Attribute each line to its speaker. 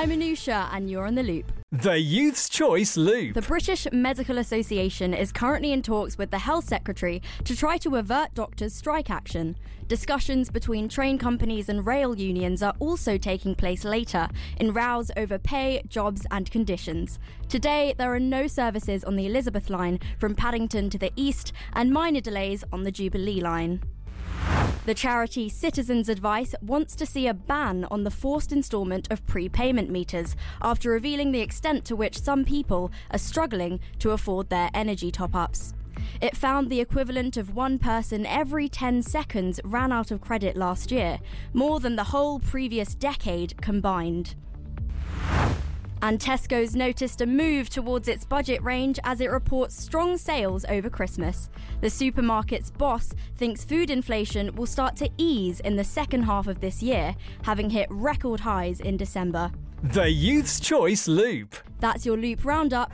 Speaker 1: I'm Anousha, and you're on the loop.
Speaker 2: The Youth's Choice Loop.
Speaker 1: The British Medical Association is currently in talks with the Health Secretary to try to avert doctors' strike action. Discussions between train companies and rail unions are also taking place later in rows over pay, jobs, and conditions. Today, there are no services on the Elizabeth line from Paddington to the east and minor delays on the Jubilee line. The charity Citizens Advice wants to see a ban on the forced instalment of prepayment meters after revealing the extent to which some people are struggling to afford their energy top ups. It found the equivalent of one person every 10 seconds ran out of credit last year, more than the whole previous decade combined. And Tesco's noticed a move towards its budget range as it reports strong sales over Christmas. The supermarket's boss thinks food inflation will start to ease in the second half of this year, having hit record highs in December.
Speaker 2: The Youth's Choice Loop.
Speaker 1: That's your Loop Roundup.